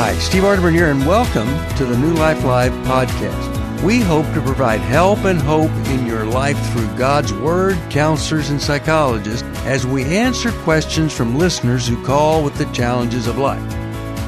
Hi, Steve Arterburn here, and welcome to the New Life Live podcast. We hope to provide help and hope in your life through God's Word, counselors, and psychologists as we answer questions from listeners who call with the challenges of life.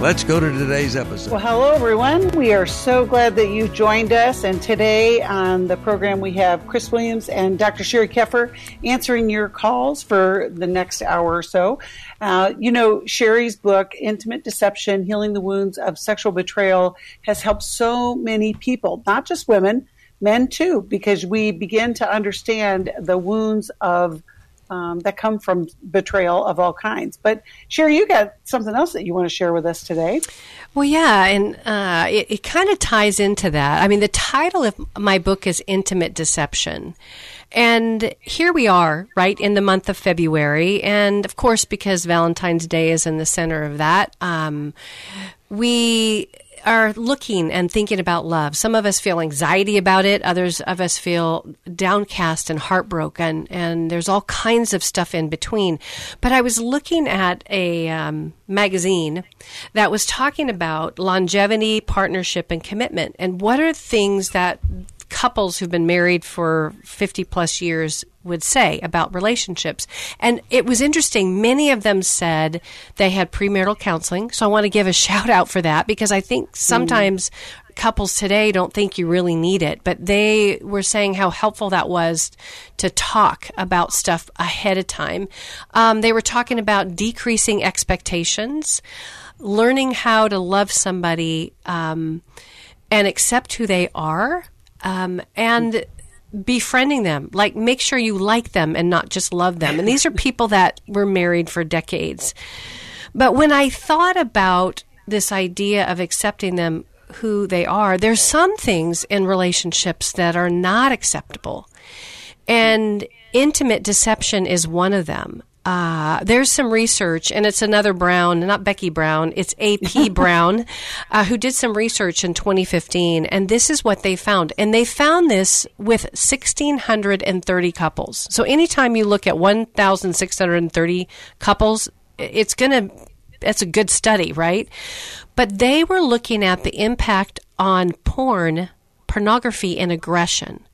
Let's go to today's episode. Well, hello, everyone. We are so glad that you joined us. And today on the program, we have Chris Williams and Dr. Sheri Keffer answering your calls for the next hour or so. Uh, you know, Sheri's book, Intimate Deception Healing the Wounds of Sexual Betrayal, has helped so many people, not just women, men too, because we begin to understand the wounds of um, that come from betrayal of all kinds. But Sheri, you got something else that you want to share with us today. Well, yeah, and uh, it, it kind of ties into that. I mean, the title of my book is Intimate Deception. And here we are, right, in the month of February. And of course, because Valentine's Day is in the center of that, um, we are looking and thinking about love. Some of us feel anxiety about it. Others of us feel downcast and heartbroken. And there's all kinds of stuff in between. But I was looking at a um, magazine that was talking about longevity, partnership, and commitment. And what are things that couples who've been married for 50 plus years would say about relationships. And it was interesting. Many of them said they had premarital counseling. So I want to give a shout out for that because I think sometimes mm. Couples today don't think you really need it, but they were saying how helpful that was to talk about stuff ahead of time. Um, they were talking about decreasing expectations, learning how to love somebody um, and accept who they are um, and befriending them. Like, make sure you like them and not just love them. And these are people that were married for decades. But when I thought about this idea of accepting them who they are, there's some things in relationships that are not acceptable. And intimate deception is one of them. Uh, there's some research, and it's another Brown, not Becky Brown, it's AP Brown, uh, who did some research in 2015, and this is what they found. And they found this with 1,630 couples. So anytime you look at 1,630 couples, it's going to, that's a good study, right? But they were looking at the impact on porn, pornography, and aggression.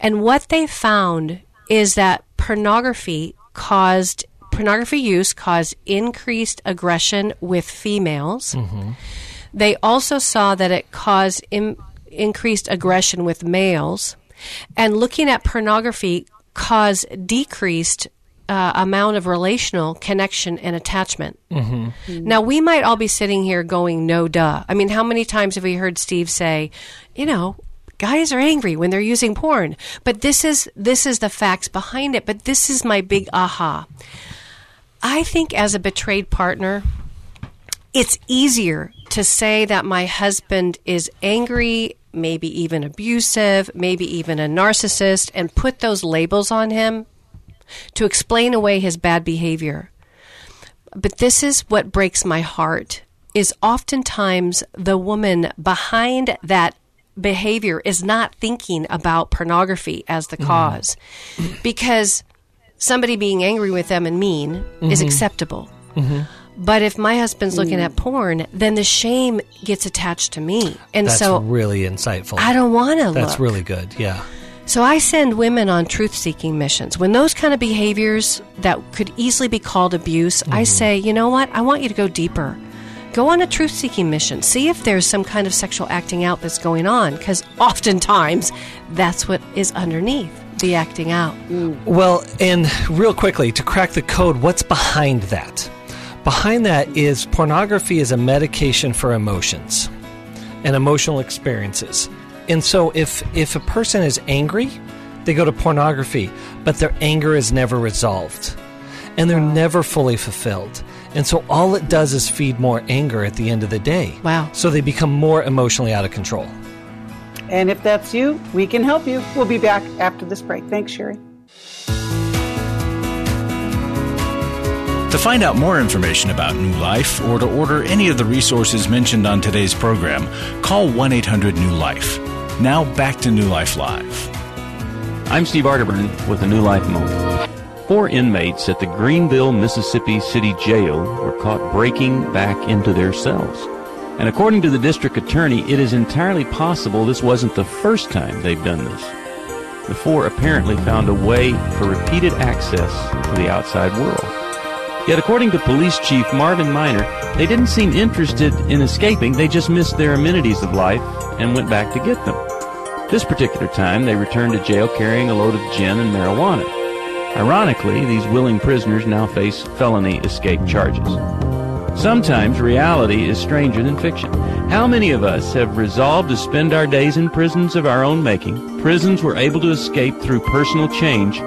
And what they found is that pornography caused pornography use caused increased aggression with females. Mm-hmm. They also saw that it caused in, increased aggression with males, and looking at pornography caused decreased uh, amount of relational connection and attachment. Mm-hmm. Mm-hmm. Now, we might all be sitting here going, no duh. I mean, how many times have we heard Steve say, you know, guys are angry when they're using porn. But this is this is the facts behind it. But this is my big aha. I think as a betrayed partner, it's easier to say that my husband is angry, maybe even abusive, maybe even a narcissist, and put those labels on him to explain away his bad behavior. But this is what breaks my heart is oftentimes the woman behind that behavior is not thinking about pornography as the mm-hmm. cause mm. because somebody being angry with them and mean mm-hmm. is acceptable. Mm-hmm. But if my husband's looking at porn, then the shame gets attached to me. And so That's so really insightful. I don't want to That's really good. Yeah. So I send women on truth seeking missions. When those kind of behaviors that could easily be called abuse, I mm-hmm. say, you know what? I want you to go deeper go on a truth seeking mission. See if there's some kind of sexual acting out that's going on, because oftentimes that's what is underneath the acting out. Well, and real quickly, to crack the code, what's behind that? Behind that is pornography is a medication for emotions and emotional experiences. And so if if a person is angry, they go to pornography, but their anger is never resolved. And they're never fully fulfilled. And so all it does is feed more anger at the end of the day. Wow. So they become more emotionally out of control. And if that's you, we can help you. We'll be back after this break. Thanks, Sheri. To find out more information about New Life or to order any of the resources mentioned on today's program, call 1 800 New Life. Now back to New Life Live. I'm Steve Arterburn with the New Life Moment. Four inmates at the Greenville, Mississippi City Jail were caught breaking back into their cells. And according to the district attorney, it is entirely possible this wasn't the first time they've done this. The four apparently found a way for repeated access to the outside world. Yet, according to Police Chief Marvin Miner, they didn't seem interested in escaping, they just missed their amenities of life and went back to get them. This particular time, they returned to jail carrying a load of gin and marijuana. Ironically, these willing prisoners now face felony escape charges. Sometimes reality is stranger than fiction. How many of us have resolved to spend our days in prisons of our own making, prisons we're able to escape through personal change,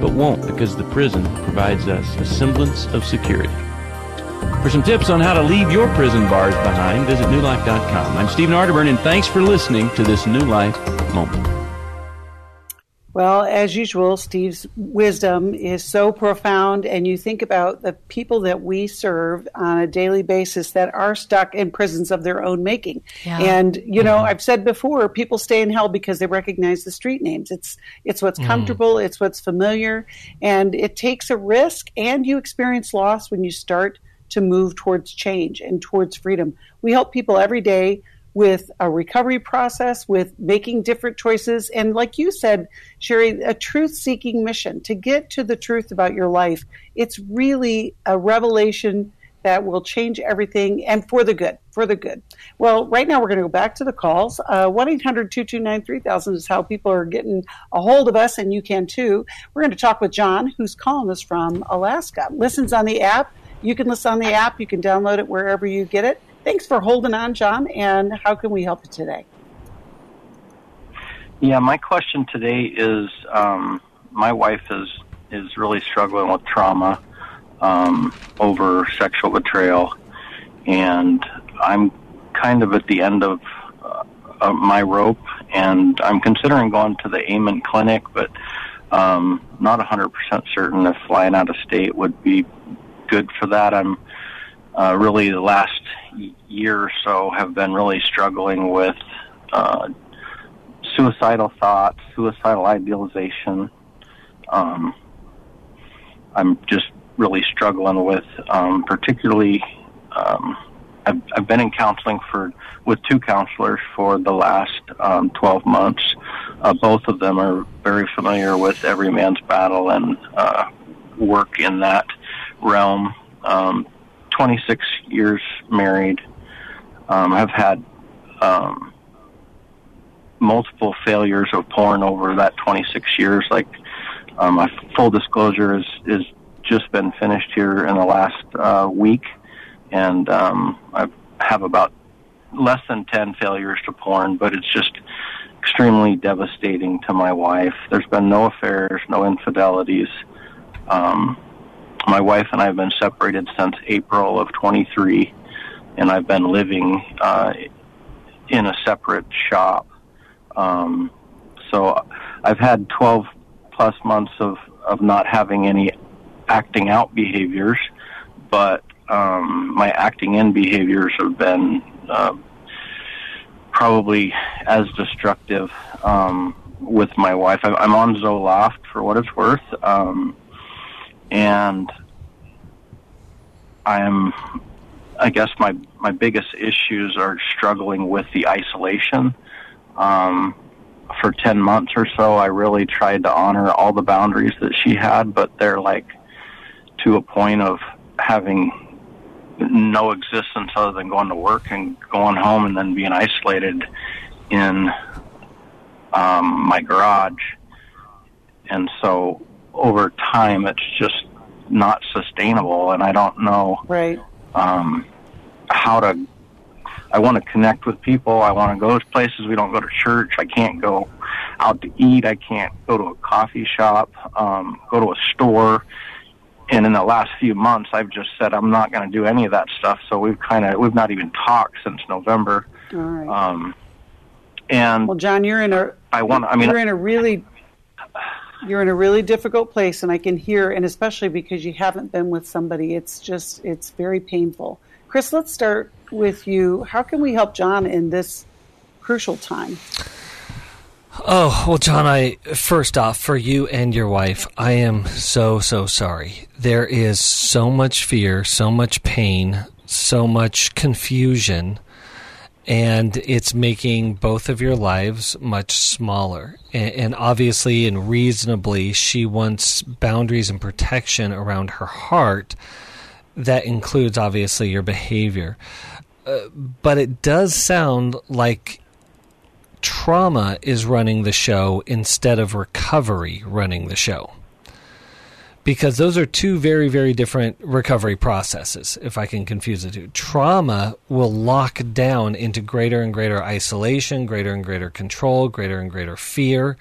but won't because the prison provides us a semblance of security? For some tips on how to leave your prison bars behind, visit newlife.com. I'm Stephen Arterburn, and thanks for listening to this New Life Moment. Well, as usual, Steve's wisdom is so profound, and you think about the people that we serve on a daily basis that are stuck in prisons of their own making. Yeah. And you know, mm-hmm. I've said before, people stay in hell because they recognize the street names. It's it's what's mm. comfortable, it's what's familiar, and it takes a risk, and you experience loss when you start to move towards change and towards freedom. We help people every day with a recovery process, with making different choices, and like you said, Sheri, a truth seeking mission to get to the truth about your life. It's really a revelation that will change everything and for the good, for the good. Well, right now we're going to go back to the calls. Uh, 1 800 229 3000 is how people are getting a hold of us, and you can too. We're going to talk with John, who's calling us from Alaska. Listens on the app. You can listen on the app, you can download it wherever you get it. Thanks for holding on, John. And how can we help you today? Yeah, my question today is um, my wife is is really struggling with trauma um, over sexual betrayal, and I'm kind of at the end of uh, my rope, and I'm considering going to the Amen Clinic, but um, not 100% certain if flying out of state would be good for that. I'm uh, really the last year or so have been really struggling with uh, suicidal thoughts, suicidal idealization. Um, I'm just really struggling with, um, particularly. Um, I've, I've been in counseling for with two counselors for the last um, 12 months. Uh, both of them are very familiar with every man's battle and uh, work in that realm. Um, 26 years married. Um, I've had um, multiple failures of porn over that 26 years. Like um, my full disclosure is is just been finished here in the last uh, week, and um, I have about less than 10 failures to porn, but it's just extremely devastating to my wife. There's been no affairs, no infidelities. Um, my wife and I have been separated since April of 23, and I've been living uh, in a separate shop. Um, so I've had 12 plus months of, of not having any acting out behaviors, but um, my acting in behaviors have been uh, probably as destructive um, with my wife. I'm on Zoloft for what it's worth. Um, and I'm I guess my my biggest issues are struggling with the isolation. Um, for ten months or so, I really tried to honor all the boundaries that she had, but they're like to a point of having no existence other than going to work and going home and then being isolated in um, my garage. And so over time, it's just not sustainable, and I don't know right um, how to. I want to connect with people. I want to go to places we don't go to church. I can't go out to eat. I can't go to a coffee shop, um, go to a store. And in the last few months, I've just said I'm not going to do any of that stuff. So we've kind of we've not even talked since November. All right. Um, and well, John, you're in a. I want. I mean, you're in a really you're in a really difficult place and i can hear and especially because you haven't been with somebody it's just it's very painful. Chris let's start with you. How can we help john in this crucial time? Oh, well, John, I first off, for you and your wife, I am so, so sorry. There is so much fear, so much pain so much confusion and it's making both of your lives much smaller. And, and, obviously and reasonably, she wants boundaries and protection around her heart. That includes obviously your behavior. Uh, but it does sound like trauma is running the show instead of recovery running the show because those are two very, very different recovery processes, if I can confuse the two. Trauma will lock down into greater and greater isolation, greater and greater control, greater and greater fear,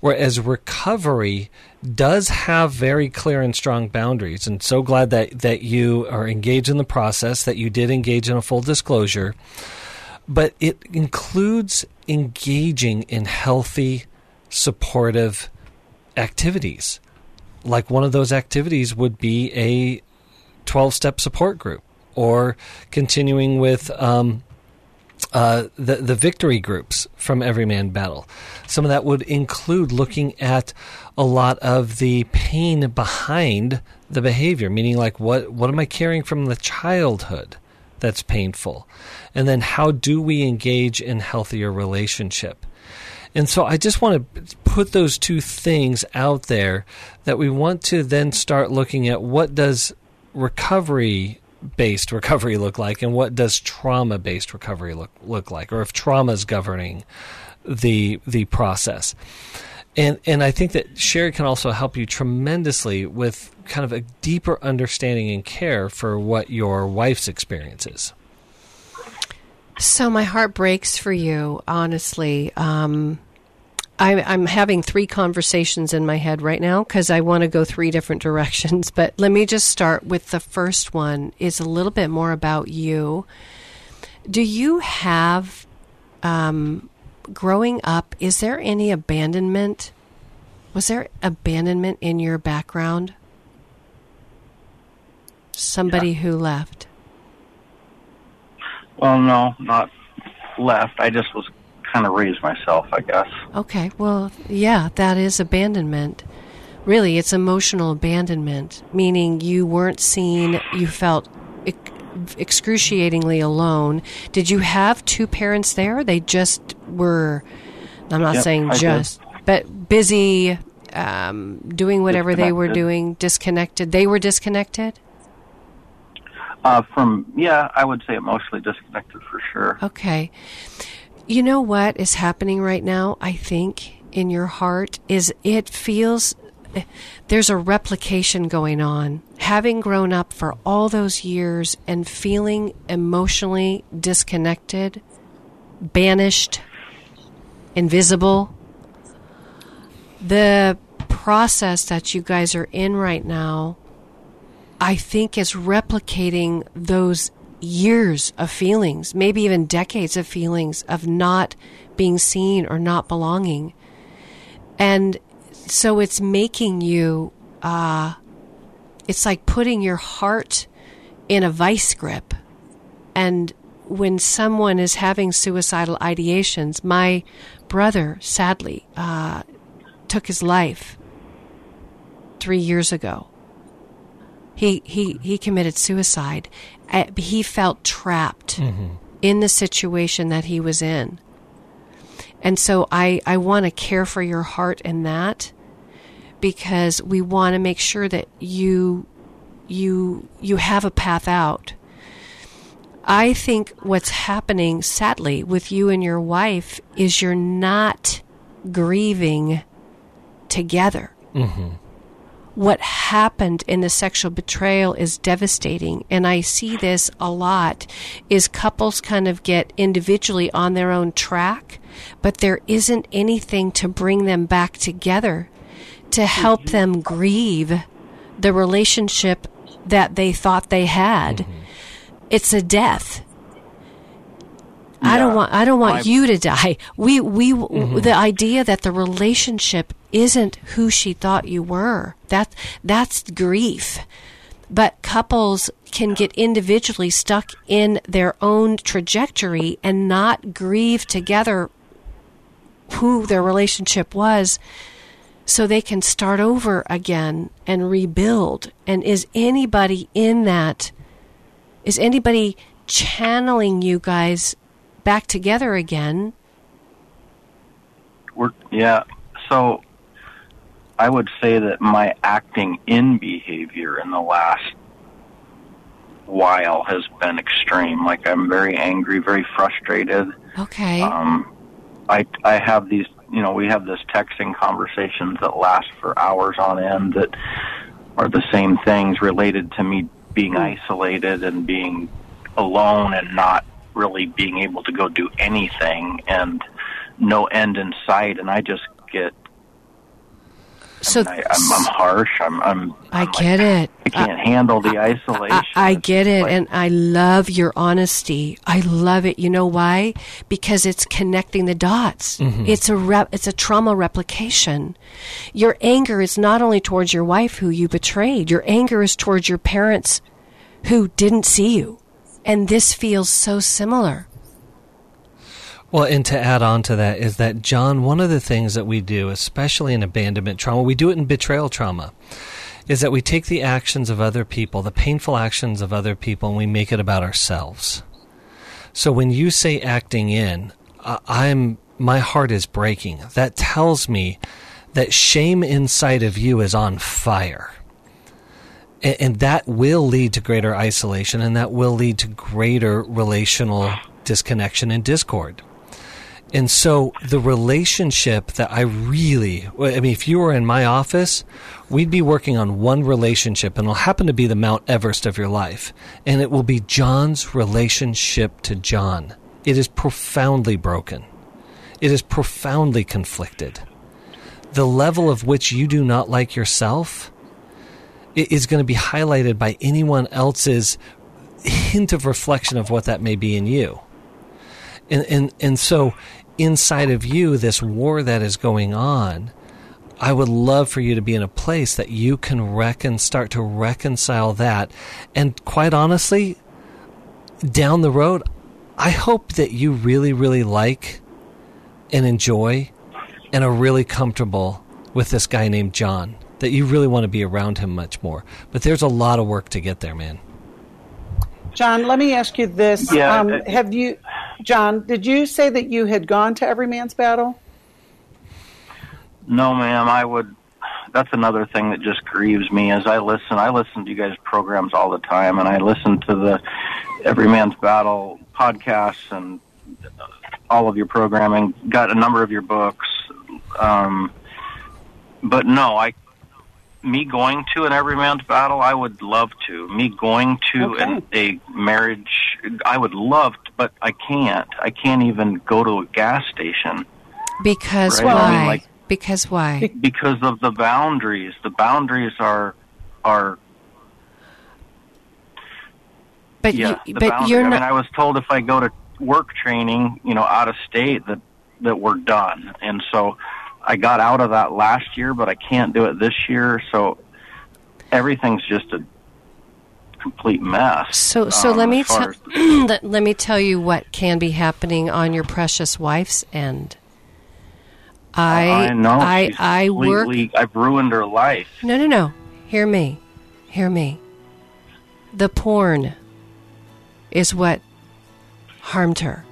whereas recovery does have very clear and strong boundaries. And so glad that, that you are engaged in the process, that you did engage in a full disclosure. But it includes engaging in healthy, supportive activities like one of those activities would be a 12 step support group or continuing with um, uh, the, the victory groups from Everyman Battle. Some of that would include looking at a lot of the pain behind the behavior, meaning like what, what am I carrying from the childhood that's painful? And then how do we engage in healthier relationship? And so I just want to put those two things out there that we want to then start looking at what does recovery based recovery look like and what does trauma based recovery look look like or if trauma is governing the the process. And and I think that Sheri can also help you tremendously with kind of a deeper understanding and care for what your wife's experience is. So my heart breaks for you, honestly. Um, I, I'm having three conversations in my head right now because I want to go three different directions. But let me just start with the first one. is a little bit more about you. Do you have, um, growing up, is there any abandonment? Was there abandonment in your background? Somebody yeah. who left? Well, no, not left. I just was kind of raised myself, I guess. Okay, well, yeah, that is abandonment. Really, it's emotional abandonment, meaning you weren't seen, you felt excruciatingly alone. Did you have two parents there? They just were, I'm not yep, saying just, but busy um, doing whatever they were doing, disconnected. They were disconnected? Uh, from yeah, I would say emotionally disconnected for sure. Okay, you know what is happening right now? I think in your heart is it feels there's a replication going on. Having grown up for all those years and feeling emotionally disconnected, banished, invisible, the process that you guys are in right now I think is replicating those years of feelings, maybe even decades of feelings of not being seen or not belonging. And so it's making you, uh, it's like putting your heart in a vice grip. And when someone is having suicidal ideations, my brother sadly uh, took his life three years ago. He, he, he committed suicide. Uh, he felt trapped mm-hmm. in the situation that he was in. And so I, I want to care for your heart in that because we want to make sure that you you you have a path out. I think what's happening sadly with you and your wife is you're not grieving together. Mm-hmm what happened in the sexual betrayal is devastating and i see this a lot is couples kind of get individually on their own track but there isn't anything to bring them back together to help mm-hmm. them grieve the relationship that they thought they had mm-hmm. it's a death. I don't want I don't want I, you to die. We we mm-hmm. the idea that the relationship isn't who she thought you were. That that's grief. But couples can get individually stuck in their own trajectory and not grieve together who their relationship was so they can start over again and rebuild. And is anybody in that Is anybody channeling you guys back together again? We're yeah. So I would say that my acting in behavior in the last while has been extreme. Like I'm very angry, very frustrated. Okay. Um, I I have these, you know, we have this texting conversations that last for hours on end that are the same things related to me being isolated and being alone and not really being able to go do anything and no end in sight and I just get so I, I'm, I'm harsh. I'm. I'm I I'm get like, it. I can't handle the isolation. I, I It's get it, like- and I love your honesty. I love it. You know why? Because it's connecting the dots. Mm-hmm. It's a rep, it's a trauma replication. Your anger is not only towards your wife who you betrayed. Your anger is towards your parents who didn't see you, and this feels so similar. Well, and to add on to that is that, John, one of the things that we do, especially in abandonment trauma, we do it in betrayal trauma, is that we take the actions of other people, the painful actions of other people, and we make it about ourselves. So when you say acting in, I'm my heart is breaking. That tells me that shame inside of you is on fire. A- And that will lead to greater isolation and that will lead to greater relational disconnection and discord. And so the relationship that I really, I mean, if you were in my office, we'd be working on one relationship and it'll happen to be the Mount Everest of your life. And it will be John's relationship to John. It is profoundly broken. It is profoundly conflicted. The level of which you do not like yourself is going to be highlighted by anyone else's hint of reflection of what that may be in you. And, and, and so inside of you, this war that is going on, I would love for you to be in a place that you can recon, start to reconcile that. And quite honestly, down the road, I hope that you really, really like and enjoy and are really comfortable with this guy named John. That you really want to be around him much more. But there's a lot of work to get there, man. John, let me ask you this. Yeah, um, have you, John, did you say that you had gone to Every Man's Battle? No, ma'am. I would. That's another thing that just grieves me. As I listen, I listen to you guys' programs all the time, and I listen to the Every Man's Battle podcasts and all of your programming. Got a number of your books, um, but no, I. Me going to an Every Man's Battle, I would love to. Me going to Okay. an, a marriage, I would love to, but I can't. I can't even go to a gas station. Because Right. why? I mean, like- because why? because of the boundaries. The boundaries are are But yeah. you, the but boundary. you're I not. mean, I was told if I go to work training, you know, out of state, that that we're done. And so I got out of that last year, but I can't do it this year. So everything's just a complete mess. So, so um, let me tell let, let me tell you what can be happening on your precious wife's end. I I know. I I work. I've ruined her life. No, no, no. Hear me. Hear me. The porn is what harmed her.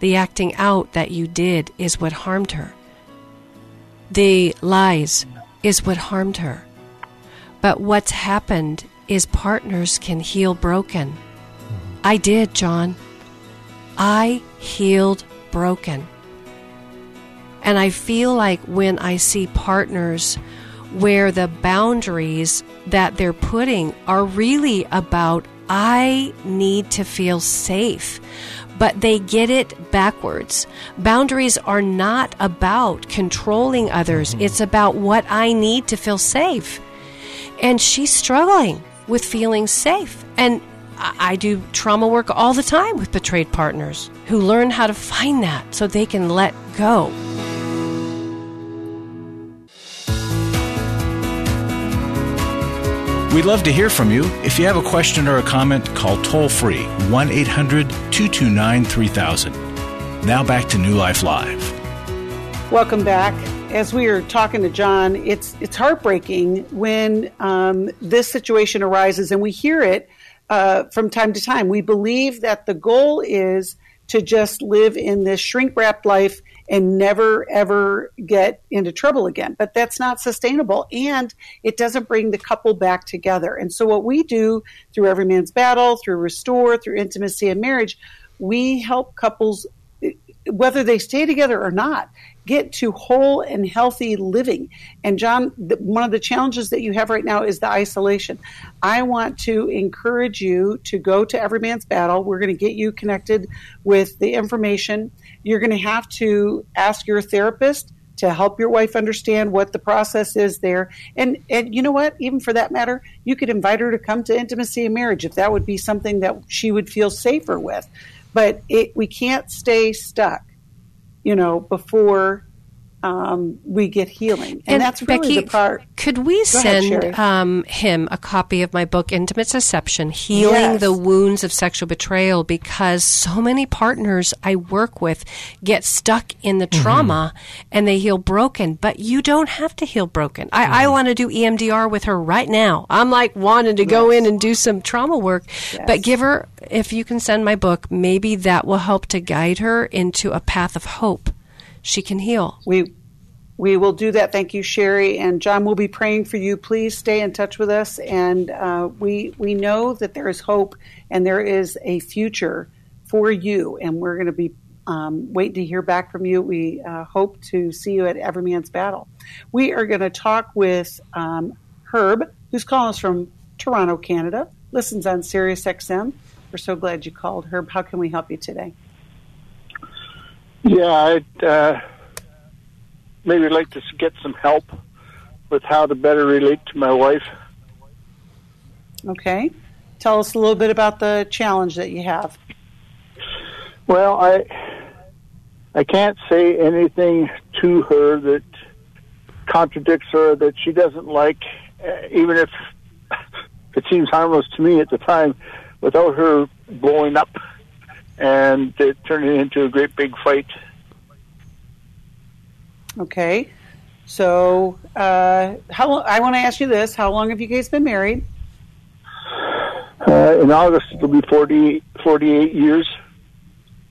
The acting out that you did is what harmed her. The lies is what harmed her. But what's happened is partners can heal broken. I did, John. I healed broken. And I feel like when I see partners where the boundaries that they're putting are really about, I need to feel safe. But they get it backwards. Boundaries are not about controlling others, mm-hmm. it's about what I need to feel safe. And she's struggling with feeling safe. And I I do trauma work all the time with betrayed partners who learn how to find that so they can let go. We'd love to hear from you. If you have a question or a comment, call toll free 1 800 229 3000. Now back to New Life Live. Welcome back. As we are talking to John, it's it's heartbreaking when um, this situation arises, and we hear it uh, from time to time. We believe that the goal is to just live in this shrink wrapped life and never ever get into trouble again. But that's not sustainable and it doesn't bring the couple back together. And so, what we do through Every Man's Battle, through Restore, through Intimacy and Marriage, we help couples, whether they stay together or not, get to whole and healthy living. And John, the, one of the challenges that you have right now is the isolation. I want to encourage you to go to Every Man's Battle. We're going to get you connected with the information. You're going to have to ask your therapist to help your wife understand what the process is there. And and you know what? Even for that matter, you could invite her to come to intimacy and marriage if that would be something that she would feel safer with. But it, we can't stay stuck you know, before um, we get healing. And, and that's really Becky, the part. Could we Go send ahead, um, him a copy of my book, Intimate Deception Healing yes. the Wounds of Sexual Betrayal? Because so many partners I work with get stuck in the trauma mm-hmm. and they heal broken, but you don't have to heal broken. I, mm-hmm. I want to do EMDR with her right now. I'm like wanting to yes. go in and do some trauma work, yes. but give her, if you can send my book, maybe that will help to guide her into a path of hope she can heal. We we will do that. Thank you, Sheri and John. We'll be praying for you. Please stay in touch with us, and uh, we we know that there is hope and there is a future for you, and we're going to be um, waiting to hear back from you. We uh, hope to see you at Every Man's Battle. We are going to talk with um, Herb, who's calling us from Toronto, Canada. Listens on Sirius XM. We're so glad you called, Herb. How can we help you today? Yeah, I'd uh, maybe like to get some help with how to better relate to my wife. Okay. Tell us a little bit about the challenge that you have. Well, I I can't say anything to her that contradicts her that she doesn't like, uh, even if it seems harmless to me at the time, without her blowing up and it turned it into a great big fight. Okay. So, uh, how long, I want to ask you this: How long have you guys been married? Uh, in August, it'll be 40, 48 years.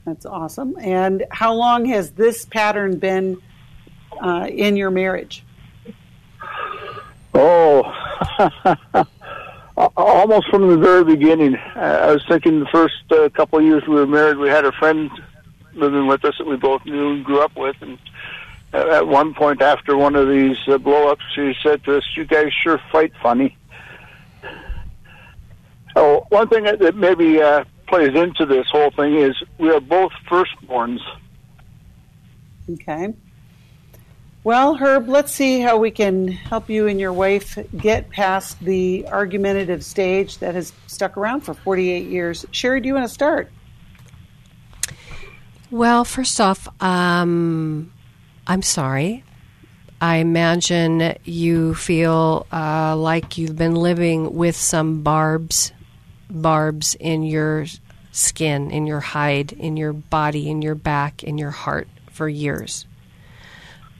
That's awesome. And how long has this pattern been uh, in your marriage? Oh, almost from the very beginning. I was thinking the first uh, couple of years we were married, we had a friend living with us that we both knew and grew up with, and at one point after one of these uh, blowups, she said to us, "You guys sure fight funny." Oh, one thing that, that maybe uh, plays into this whole thing is we are both firstborns. Okay. Well, Herb, let's see how we can help you and your wife get past the argumentative stage that has stuck around for 48 years. Sheri, do you want to start? Well, first off, um, I'm sorry. I imagine you feel uh, like you've been living with some barbs, barbs in your skin, in your hide, in your body, in your back, in your heart for years.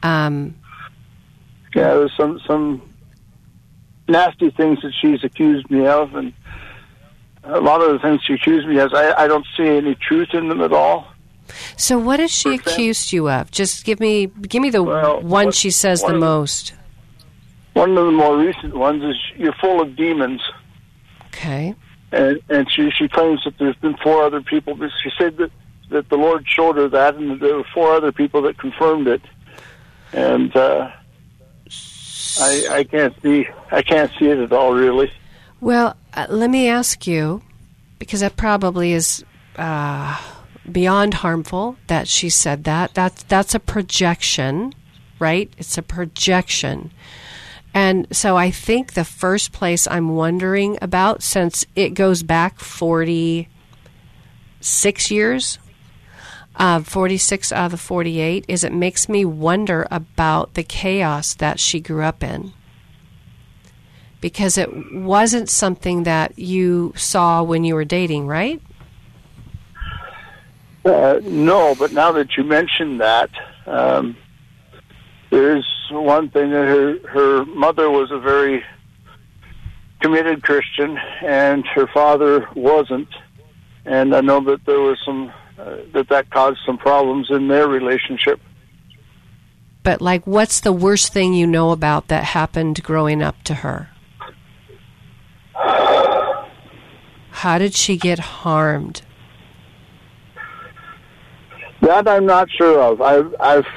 Um, yeah, there's some some nasty things that she's accused me of, and a lot of the things she accused me of, I, I don't see any truth in them at all. So, what has she accused you of? Just give me give me the well, one what, she says the most. one of the more recent ones is you're full of demons. Okay. And and she she claims that there's been four other people. She said that that the Lord showed her that, and there were four other people that confirmed it and uh, I, I can't see I can't see it at all, really. Well, uh, let me ask you, because that probably is uh, beyond harmful that she said that. That's that's a projection, right? It's a projection. And so I think the first place I'm wondering about, since it goes back 46 years, uh, 46 out of the 48 is it makes me wonder about the chaos that she grew up in. Because it wasn't something that you saw when you were dating, right? Uh, no, but now that you mention that, um, there's one thing that her her mother was a very committed Christian, and her father wasn't. And I know that there was some uh, that that caused some problems in their relationship. But like, what's the worst thing you know about that happened growing up to her? How did she get harmed? That I'm not sure of. I've I've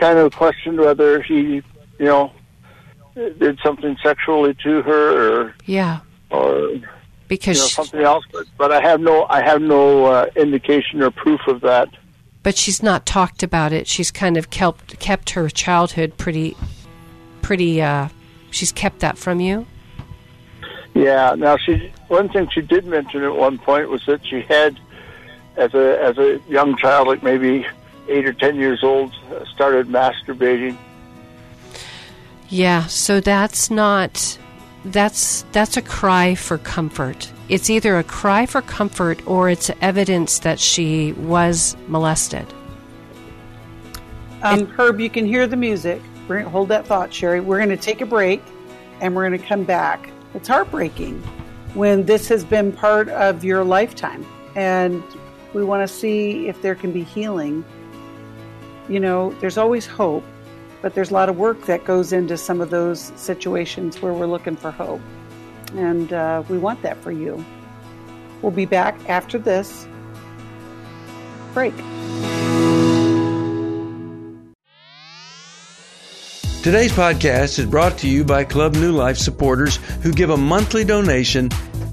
kind of questioned whether he, you know, did something sexually to her or Yeah, or because you know something else. But, but I have no I have no uh, indication or proof of that. but she's not talked about it. She's kind of kept kept her childhood pretty, pretty. uh She's kept that from you. Yeah. Now she one thing she did mention at one point was that she had, as a as a young child, like maybe eight or ten years old, uh, started masturbating. Yeah, so that's not that's that's a cry for comfort. It's either a cry for comfort or it's evidence that she was molested. Um, Herb, you can hear the music. We're gonna hold that thought, Sheri. We're going to take a break, and we're going to come back. It's heartbreaking when this has been part of your lifetime, and we want to see if there can be healing. You know, there's always hope, but there's a lot of work that goes into some of those situations where we're looking for hope, and uh, we want that for you. We'll be back after this break. Today's podcast is brought to you by Club New Life supporters who give a monthly donation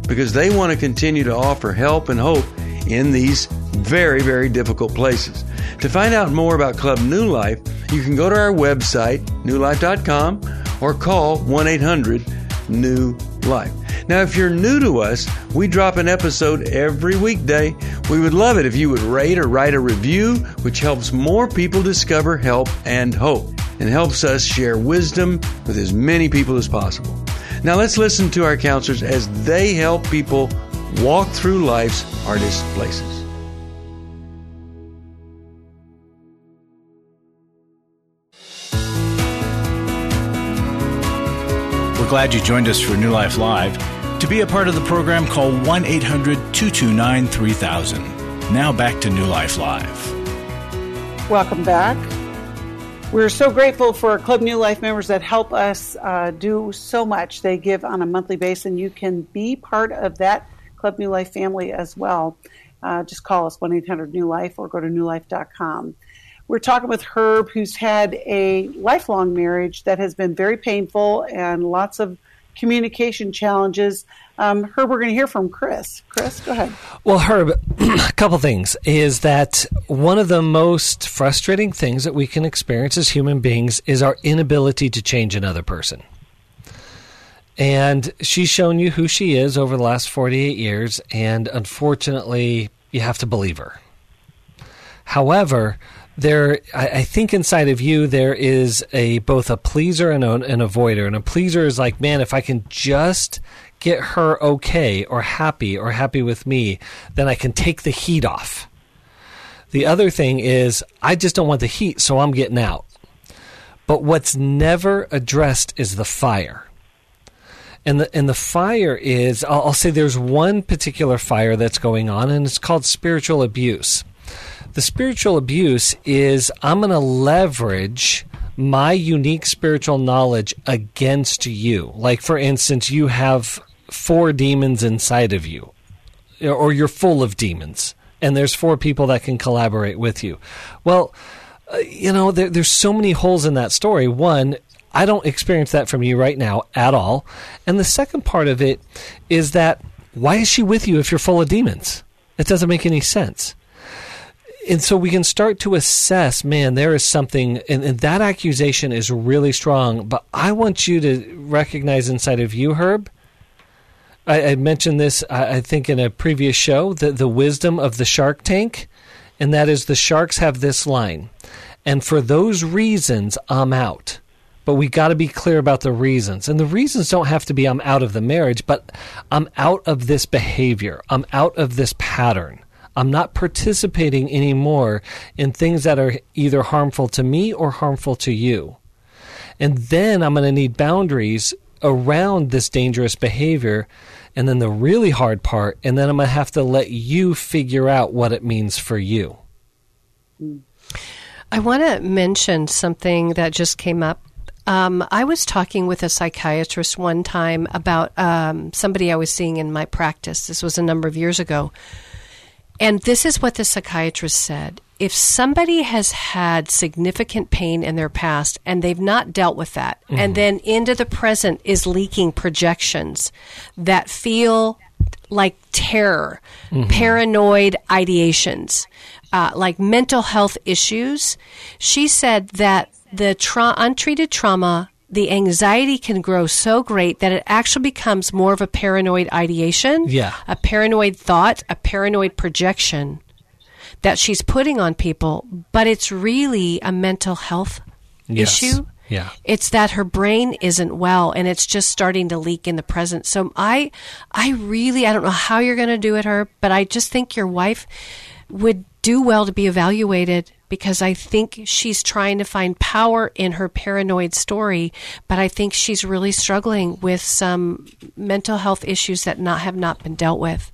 because they want to continue to offer help and hope in these very, very difficult places. To find out more about Club New Life, you can go to our website, newlife.com, or call 1 800 New Life. Now, if you're new to us, we drop an episode every weekday. We would love it if you would rate or write a review, which helps more people discover help and hope and helps us share wisdom with as many people as possible. Now, let's listen to our counselors as they help people walk through life's hardest places. Glad you joined us for New Life Live. To be a part of the program, call 1 800 229 3000. Now back to New Life Live. Welcome back. We're so grateful for Club New Life members that help us uh, do so much. They give on a monthly basis, and you can be part of that Club New Life family as well. Uh, just call us 1 800 New Life or go to newlife.com. We're talking with Herb, who's had a lifelong marriage that has been very painful and lots of communication challenges. Um, Herb, we're going to hear from Chris. Chris, go ahead. Well, Herb, a couple things is that one of the most frustrating things that we can experience as human beings is our inability to change another person. And she's shown you who she is over the last 48 years, and unfortunately, you have to believe her. However, there, I, I think inside of you there is a both a pleaser and a, an avoider. And a pleaser is like, man, if I can just get her okay or happy or happy with me, then I can take the heat off. The other thing is, I just don't want the heat, so I'm getting out. But what's never addressed is the fire. And the and the fire is I'll, I'll say there's one particular fire that's going on, and it's called spiritual abuse. The spiritual abuse is I'm going to leverage my unique spiritual knowledge against you. Like, for instance, you have four demons inside of you, or you're full of demons, and there's four people that can collaborate with you. Well, uh, you know, there, there's so many holes in that story. One, I don't experience that from you right now at all. And the second part of it is that why is she with you if you're full of demons? It doesn't make any sense and so we can start to assess man there is something and, and, that accusation is really strong but i want you to recognize inside of you herb i, I mentioned this I, I think in a previous show the, the wisdom of the shark tank and that is the sharks have this line and for those reasons i'm out but we got to be clear about the reasons. And the reasons don't have to be I'm out of the marriage, but I'm out of this behavior. I'm out of this pattern. I'm not participating anymore in things that are either harmful to me or harmful to you. And then I'm going to need boundaries around this dangerous behavior and then the really hard part and then I'm going to have to let you figure out what it means for you. I want to mention something that just came up. Um, I was talking with a psychiatrist one time about um, somebody I was seeing in my practice. This was a number of years ago. And this is what the psychiatrist said. If somebody has had significant pain in their past and they've not dealt with that, mm-hmm. and then into the present is leaking projections that feel like terror, mm-hmm. paranoid ideations, uh, like mental health issues. She said that the tra- untreated trauma, the anxiety can grow so great that it actually becomes more of a paranoid ideation, yeah. a paranoid thought, a paranoid projection that she's putting on people, but it's really a mental health yes. issue. Yeah. It's that her brain isn't well and it's just starting to leak in the present. So I I really I don't know how you're going to do it her, but I just think your wife would do well to be evaluated because I think she's trying to find power in her paranoid story, but I think she's really struggling with some mental health issues that not have not been dealt with.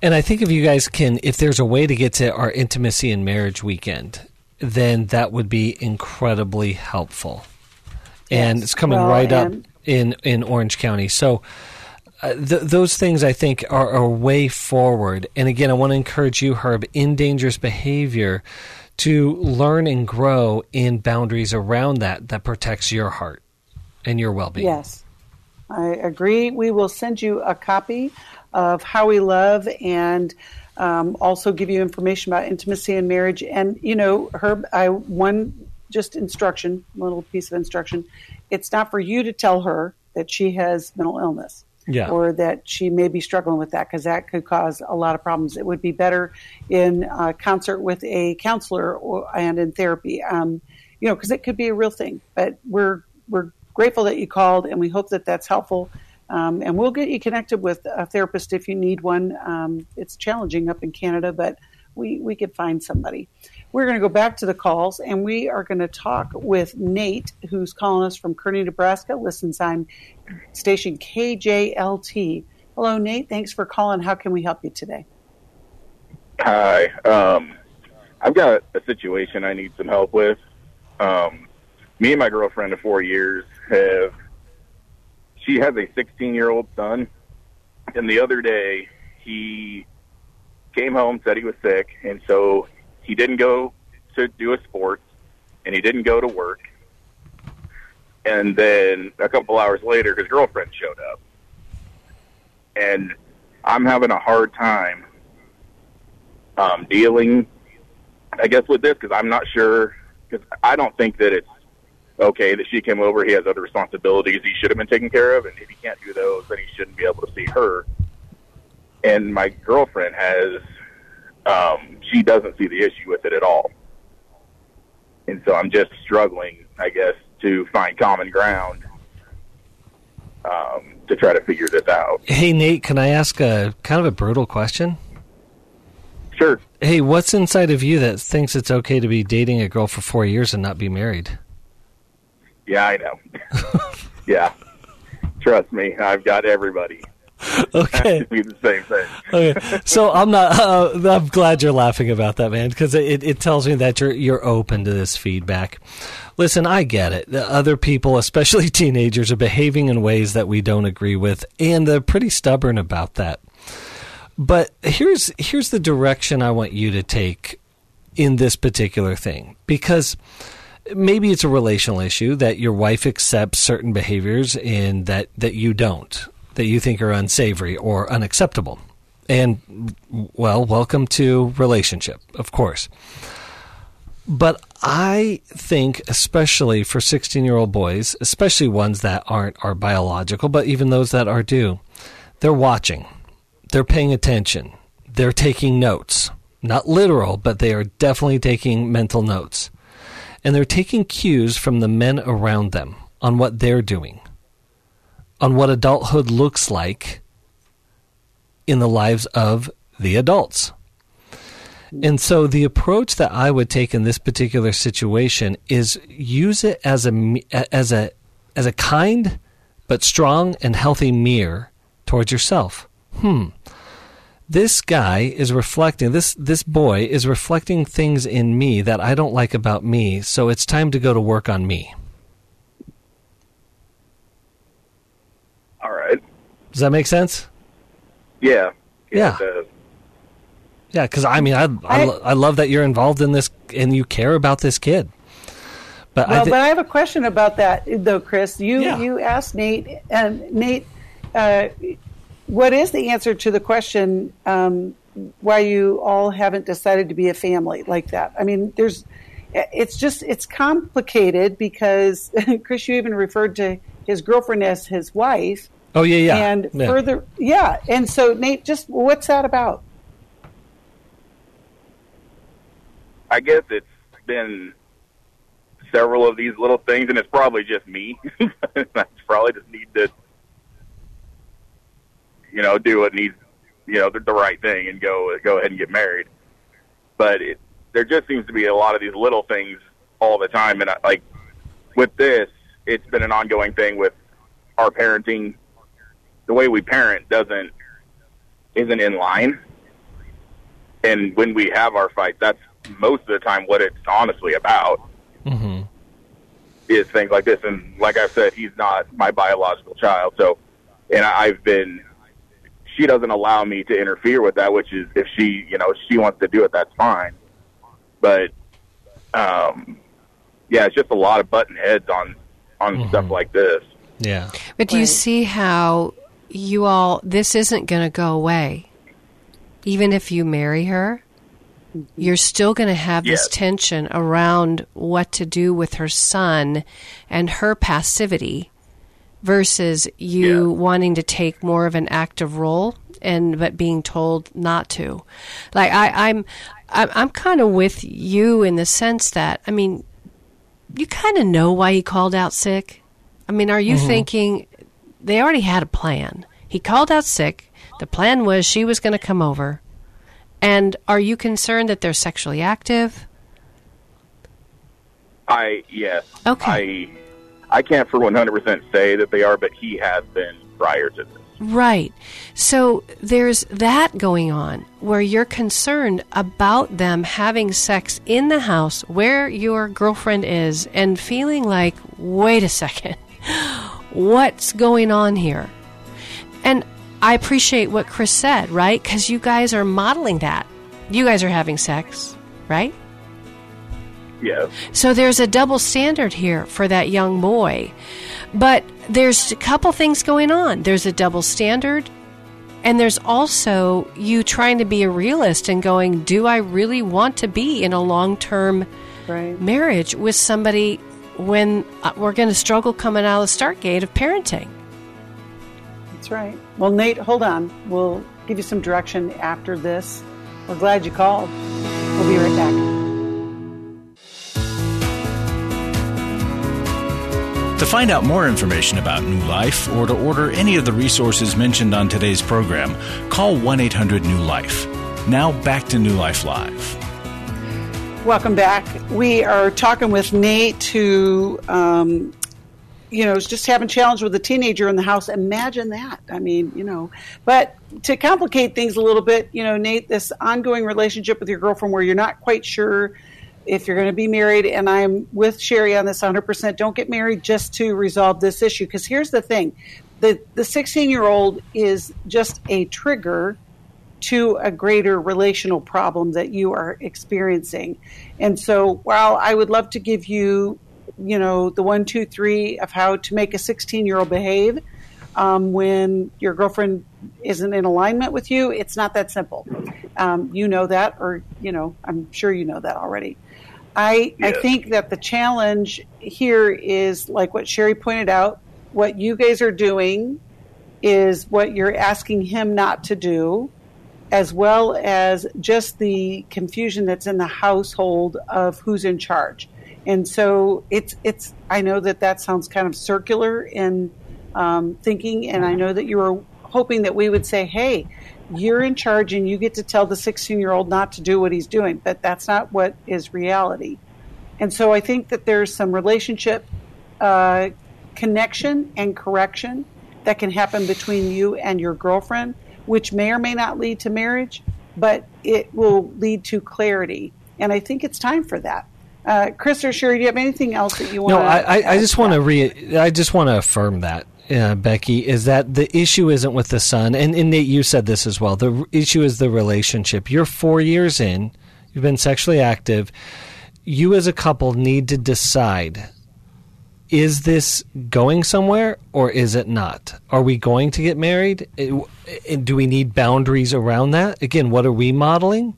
And I think if you guys can, if there's a way to get to our intimacy and marriage weekend, then that would be incredibly helpful. And it's coming well, right up in in Orange County. So uh, th- those things I think are a way forward. And again, I want to encourage you, Herb, in dangerous behavior to learn and grow in boundaries around that that protects your heart and your well being. Yes, I agree. We will send you a copy of How We Love and um, also give you information about intimacy and marriage. And, you know, Herb, I one just instruction, a little piece of instruction. It's not for you to tell her that she has mental illness yeah. or that she may be struggling with that because that could cause a lot of problems. It would be better in uh, concert with a counselor or, and in therapy, um, you know, because it could be a real thing. But we're we're grateful that you called, and we hope that that's helpful. Um, and we'll get you connected with a therapist if you need one. Um, it's challenging up in Canada, but we, we could find somebody. We're going to go back to the calls and we are going to talk with Nate, who's calling us from Kearney, Nebraska, listens on station KJLT. Hello, Nate. Thanks for calling. How can we help you today? Hi. Um, I've got a situation I need some help with. Um, me and my girlfriend of four years have, she has a 16 year old son. And the other day, he came home, said he was sick, and so he didn't go to do his sports, and he didn't go to work. And then a couple hours later, his girlfriend showed up, and I'm having a hard time um, dealing, I guess, with this because I'm not sure. Because I don't think that it's okay that she came over. He has other responsibilities he should have been taking care of, and if he can't do those, then he shouldn't be able to see her and my girlfriend has um, she doesn't see the issue with it at all. And so I'm just struggling, I guess, to find common ground um, to try to figure this out. Hey, Nate, can I ask a kind of a brutal question? Sure. Hey, what's inside of you that thinks it's okay to be dating a girl for four years and not be married? Yeah, I know. yeah. Trust me, I've got everybody. okay. be the same thing. okay. So I'm not. Uh, I'm glad you're laughing about that, man, because it, it tells me that you're you're open to this feedback. Listen, I get it. The other people, especially teenagers, are behaving in ways that we don't agree with, and they're pretty stubborn about that. But here's here's the direction I want you to take in this particular thing, because maybe it's a relational issue that your wife accepts certain behaviors and that that you don't that you think are unsavory or unacceptable. And, well, welcome to relationship, of course. But I think, especially for 16 year old boys, especially ones that aren't are biological, but even those that are do, they're watching, they're paying attention, they're taking notes. Not literal, but they are definitely taking mental notes. And they're taking cues from the men around them on what they're doing on what adulthood looks like in the lives of the adults. And so the approach that I would take in this particular situation is use it as a as a as a kind but strong and healthy mirror towards yourself. Hmm. This guy is reflecting this this boy is reflecting things in me that I don't like about me, so it's time to go to work on me. All right. Does that make sense? Yeah. Yeah. it does. Yeah, because I mean, I I, I- lo- I love that you're involved in this and you care about this kid. But I Well, but I have a question about that, though, Chris. You Yeah. you asked Nate, and Nate, uh, what is the answer to the question um, why you all haven't decided to be a family like that? I mean, there's, it's just it's complicated because Chris, you even referred to his girlfriend as his wife, oh yeah, yeah. and yeah. further, yeah, and so Nate, just what's that about? I guess it's been several of these little things, and it's probably just me. I probably just need to, you know, do what needs, you know, the, the right thing and go go ahead and get married. But it, there just seems to be a lot of these little things all the time, and I, like with this, it's been an ongoing thing with our parenting. The way we parent doesn't isn't in line, and when we have our fight, that's most of the time what it's honestly about hmm is things like this. And like I've said, he's not my biological child. So, and I- I've been, she doesn't allow me to interfere with that, which is if she, you know, she wants to do it, that's fine. But, um, yeah, it's just a lot of button heads on, on stuff like this. Yeah. But do you see how you all, this isn't going to go away? Even if you marry her, you're still going to have this tension around what to do with her son and her passivity versus you Yeah. wanting to take more of an active role and but being told not to. Like I, I'm, I'm, I'm kind of with you in the sense that I mean, you kind of know why he called out sick. I mean, are you mm-hmm. thinking they already had a plan? He called out sick. The plan was she was going to come over. And are you concerned that they're sexually active? I, yes. Okay. I, I can't for 100% say that they are, but he has been prior to this. Right. So there's that going on where you're concerned about them having sex in the house where your girlfriend is and feeling like, wait a second, what's going on here? And I appreciate what Chris said, right? Because you guys are modeling that. You guys are having sex, right? Yes. So there's a double standard here for that young boy. But there's a couple things going on. There's a double standard, and there's also you trying to be a realist and going, do I really want to be in a long term Right. marriage with somebody when uh, we're going to struggle coming out of the start gate of parenting? That's right. Well, Nate, hold on. We'll give you some direction after this. We're glad you called. We'll be right back. To find out more information about New Life or to order any of the resources mentioned on today's program, call 1 800 New Life. Now back to New Life Live. Welcome back. We are talking with Nate, who, um, you know, is just having challenge with a teenager in the house. Imagine that. I mean, you know, but to complicate things a little bit, you know, Nate, this ongoing relationship with your girlfriend where you're not quite sure if you're going to be married, and I'm with Sheri on this 100%. Don't get married just to resolve this issue. Because here's the thing the, the 16 year old is just a trigger to a greater relational problem that you are experiencing. And so, while I would love to give you, you know, the one, two, three of how to make a 16 year old behave um, when your girlfriend isn't in alignment with you, it's not that simple. Um, you know that, or, you know, I'm sure you know that already. I, I think that the challenge here is like what Sheri pointed out, what you guys are doing is what you're asking him not to do as well as just the confusion that's in the household of who's in charge. And so it's it's. I know that that sounds kind of circular in um, thinking, and I know that you were hoping that we would say, "Hey, you're in charge, and you get to tell the 16 year old not to do what he's doing." But that's not what is reality. And so I think that there's some relationship uh, connection and correction that can happen between you and your girlfriend, which may or may not lead to marriage, but it will lead to clarity. And I think it's time for that. Uh, Chris or Sheri, do you have anything else that you want? No, I, I, I just want to re. I just want to affirm that. Uh, Becky, is that the issue isn't with the son, and, and Nate, you said this as well. The issue is the relationship. You're four years in, you've been sexually active. You as a couple need to decide is this going somewhere or is it not? Are we going to get married? Eh, eh, do we need boundaries around that? Again, what are we modeling?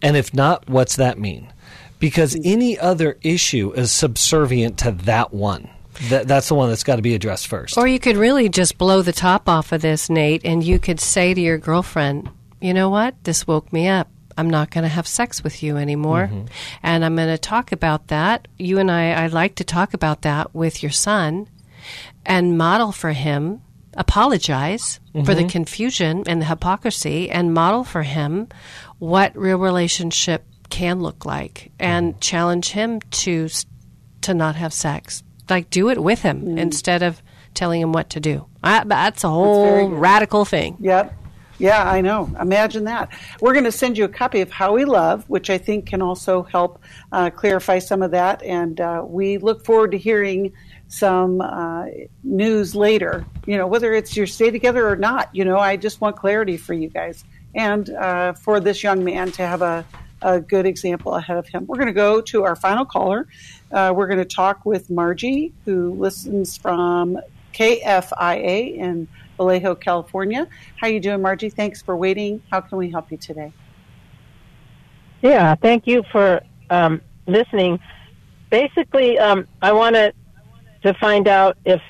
And if not, what's that mean? Because any other issue is subservient to that one. That, that's the one that's got to be addressed first. Or you could really just blow the top off of this, Nate, and you could say to your girlfriend, you know what? This woke me up. I'm not going to have sex with you anymore. Mm-hmm. And I'm going to talk about that. You and I, I like to talk about that with your son and model for him, apologize mm-hmm. for the mm-hmm. confusion and the hypocrisy, and model for him what real relationship can look like and mm-hmm. challenge him to to not have sex. Like do it with him mm. instead of telling him what to do. I, that's a whole that's radical thing. Yep. Yeah, I know. Imagine that. We're going to send you a copy of How We Love, which I think can also help uh, clarify some of that. And uh, we look forward to hearing some uh, news later. You know, whether it's your stay together or not. You know, I just want clarity for you guys and uh, for this young man to have a, a good example ahead of him. We're going to go to our final caller. Uh, we're going to talk with Margie, who listens from KFIA in Vallejo, California. How you doing, Margie? Thanks for waiting. How can we help you today? Yeah, thank you for um, listening. Basically, um, I wanted to find out if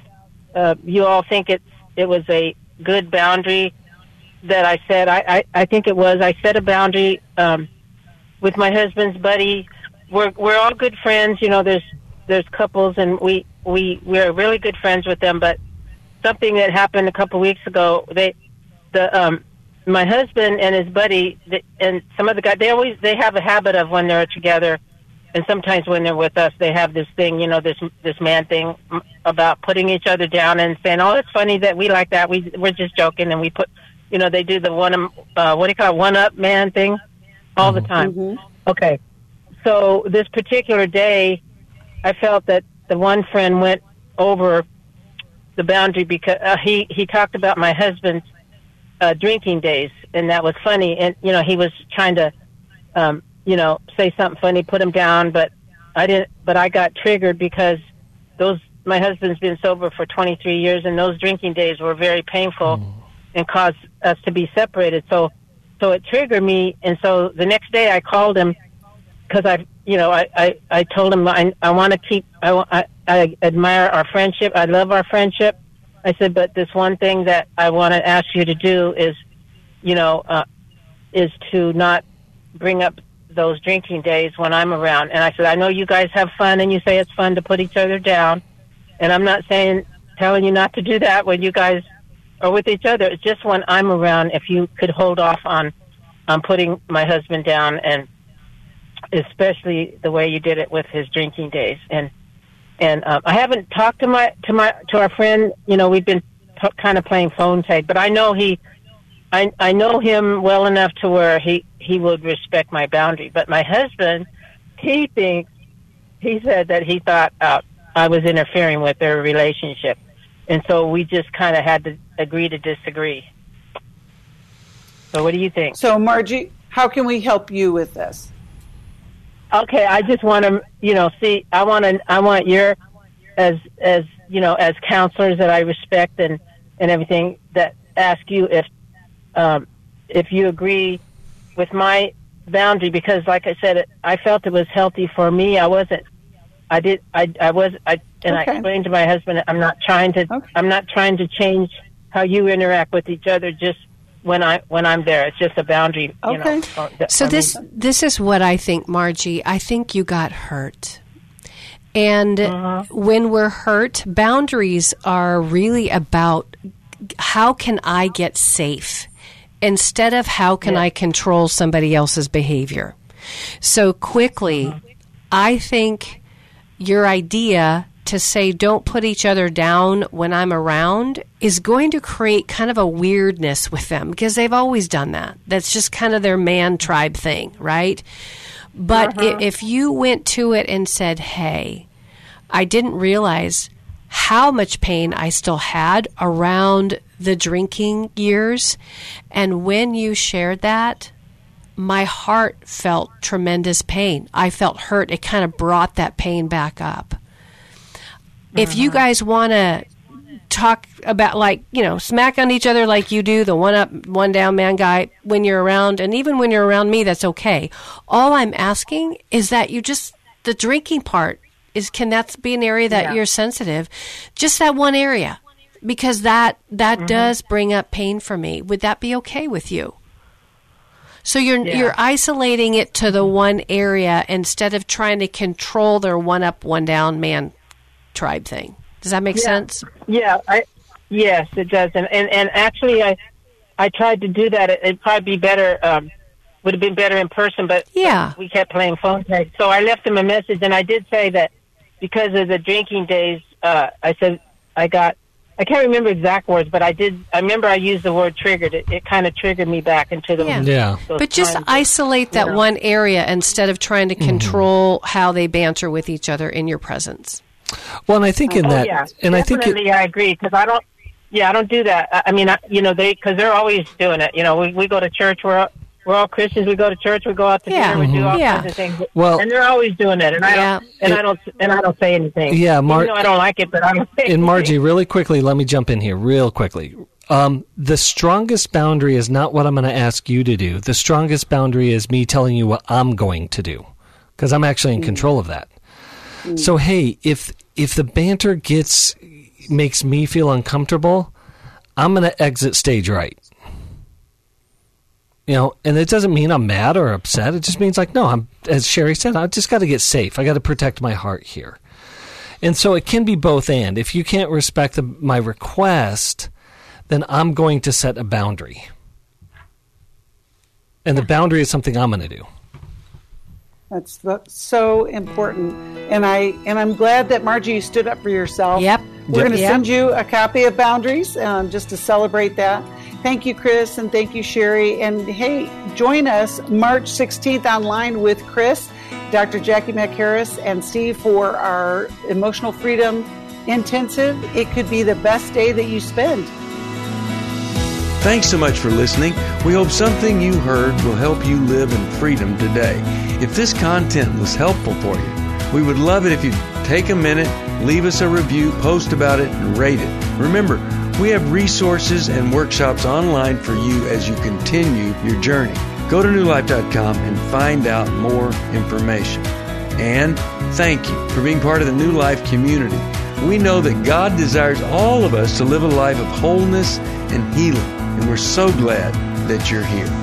uh, you all think it's it was a good boundary that I said. I, I, I think it was. I set a boundary um, with my husband's buddy. We're we're all good friends. You know, there's there's couples, and we we we're really good friends with them. But something that happened a couple weeks ago. They, the um, my husband and his buddy, and some of the guys, they always they have a habit of when they're together, and sometimes when they're with us, they have this thing, you know, this this man thing about putting each other down and saying, "Oh, it's funny that we like that. We we're just joking," and we put, you know, they do the one, uh, what do you call it, one up man thing, all mm-hmm. the time. Mm-hmm. Okay, so this particular day, I felt that the one friend went over the boundary because uh, he he talked about my husband's uh, drinking days, and that was funny. And you know, he was trying to, um, you know, say something funny, put him down, but I didn't. But I got triggered because those my husband's been sober for 23 years, and those drinking days were very painful mm. and caused us to be separated. So, so it triggered me, and so the next day I called him because I, you know, I, I, I told him I, I want to keep, I, I, I admire our friendship. I love our friendship. I said, but this one thing that I want to ask you to do is, you know, uh, is to not bring up those drinking days when I'm around. And I said, I know you guys have fun and you say it's fun to put each other down. And I'm not saying, telling you not to do that when you guys are with each other. It's just when I'm around, if you could hold off on, on putting my husband down and especially the way you did it with his drinking days. And and um, I haven't talked to my to my to our friend. You know, we've been t- kind of playing phone tag, but I know he, I I know him well enough to where he he would respect my boundary. But my husband, he thinks he said that he thought uh, I was interfering with their relationship, and so we just kind of had to agree to disagree. So, what do you think? So, Margie, how can we help you with this? Okay, I just want to, you know, see. I want to. I want your, as as you know, as counselors that I respect and and everything that ask you if, um, if you agree with my boundary because, like I said, it, I felt it was healthy for me. I wasn't. I did. I I was. I and okay. I explained to my husband, I'm not trying to. Okay. I'm not trying to change how you interact with each other. Just when I when I'm there. It's just a boundary. Okay. You know, so I this mean, this is what I think, Margie. I think you got hurt. And uh-huh. when we're hurt, boundaries are really about how can I get safe instead of how can yeah. I control somebody else's behavior. So quickly, uh-huh. I think your idea to say don't put each other down when I'm around is going to create kind of a weirdness with them because they've always done that. That's just kind of their man tribe thing, right? But Uh-huh. if you went to it and said, hey, I didn't realize how much pain I still had around the drinking years. And when you shared that, my heart felt tremendous pain. I felt hurt. It kind of brought that pain back up. If you mm-hmm. guys want to talk about, like, you know, smack on each other like you do, the one up, one down man guy, when you're around, and even when you're around me, that's okay. All I'm asking is that you just, the drinking part is, can that be an area that Yeah. you're sensitive? Just that one area. Because that that mm-hmm. does bring up pain for me. Would that be okay with you? So you're Yeah. you're isolating it to the one area instead of trying to control their one up, one down man tribe thing. Does that make Yeah. sense? Yeah, I yes, it does, and and, and actually, I I tried to do that. It, it'd probably be better. Um, would have been better in person, but Yeah. we kept playing phone tag. So I left him a message, and I did say that because of the drinking days, uh, I said I got. I can't remember exact words, but I did. I remember I used the word triggered. It, it kind of triggered me back into the Yeah. Yeah. But just isolate that you know. one area instead of trying to control how they banter with each other in your presence. Well, and I think in oh, that, yeah, and I think it, definitely I agree because I don't. Yeah, I don't do that. I, I mean, I, you know, they because they're always doing it. You know, we we go to church. We're all- we're all Christians. We go to church. We go out to Yeah. dinner. We do all Yeah. kinds of things. Well- and they're always doing it. And I Yeah. don't. And I don't. And I don't say anything. Yeah, Mar- Even I don't like it, but I don't say and Margie, really quickly, let me jump in here, real quickly. Um, the strongest boundary is not what I'm going to ask you to do. The strongest boundary is me telling you what I'm going to do, because I'm actually in control of that. So hey, if if the banter gets makes me feel uncomfortable, I'm going to exit stage right. You know, and it doesn't mean I'm mad or upset. It just means like, no, I'm as Sheri said, I just got to get safe. I got to protect my heart here. And so it can be both and. If you can't respect the, my request, then I'm going to set a boundary. And the boundary is something I'm going to do. That's the, so important, and I and I'm glad that Margie you stood up for yourself. Yep. We're going to Yep. send you a copy of Boundaries um, just to celebrate that. Thank you, Chris, and thank you, Sheri. And hey, join us March 16th online with Chris, Dr. Jackie McHarris, and Steve for our Emotional Freedom Intensive. It could be the best day that you spend. Thanks so much for listening. We hope something you heard will help you live in freedom today. If this content was helpful for you, we would love it if you'd take a minute, leave us a review, post about it, and rate it. Remember, we have resources and workshops online for you as you continue your journey. Go to newlife.com and find out more information. And thank you for being part of the New Life community. We know that God desires all of us to live a life of wholeness and healing, and we're so glad that you're here.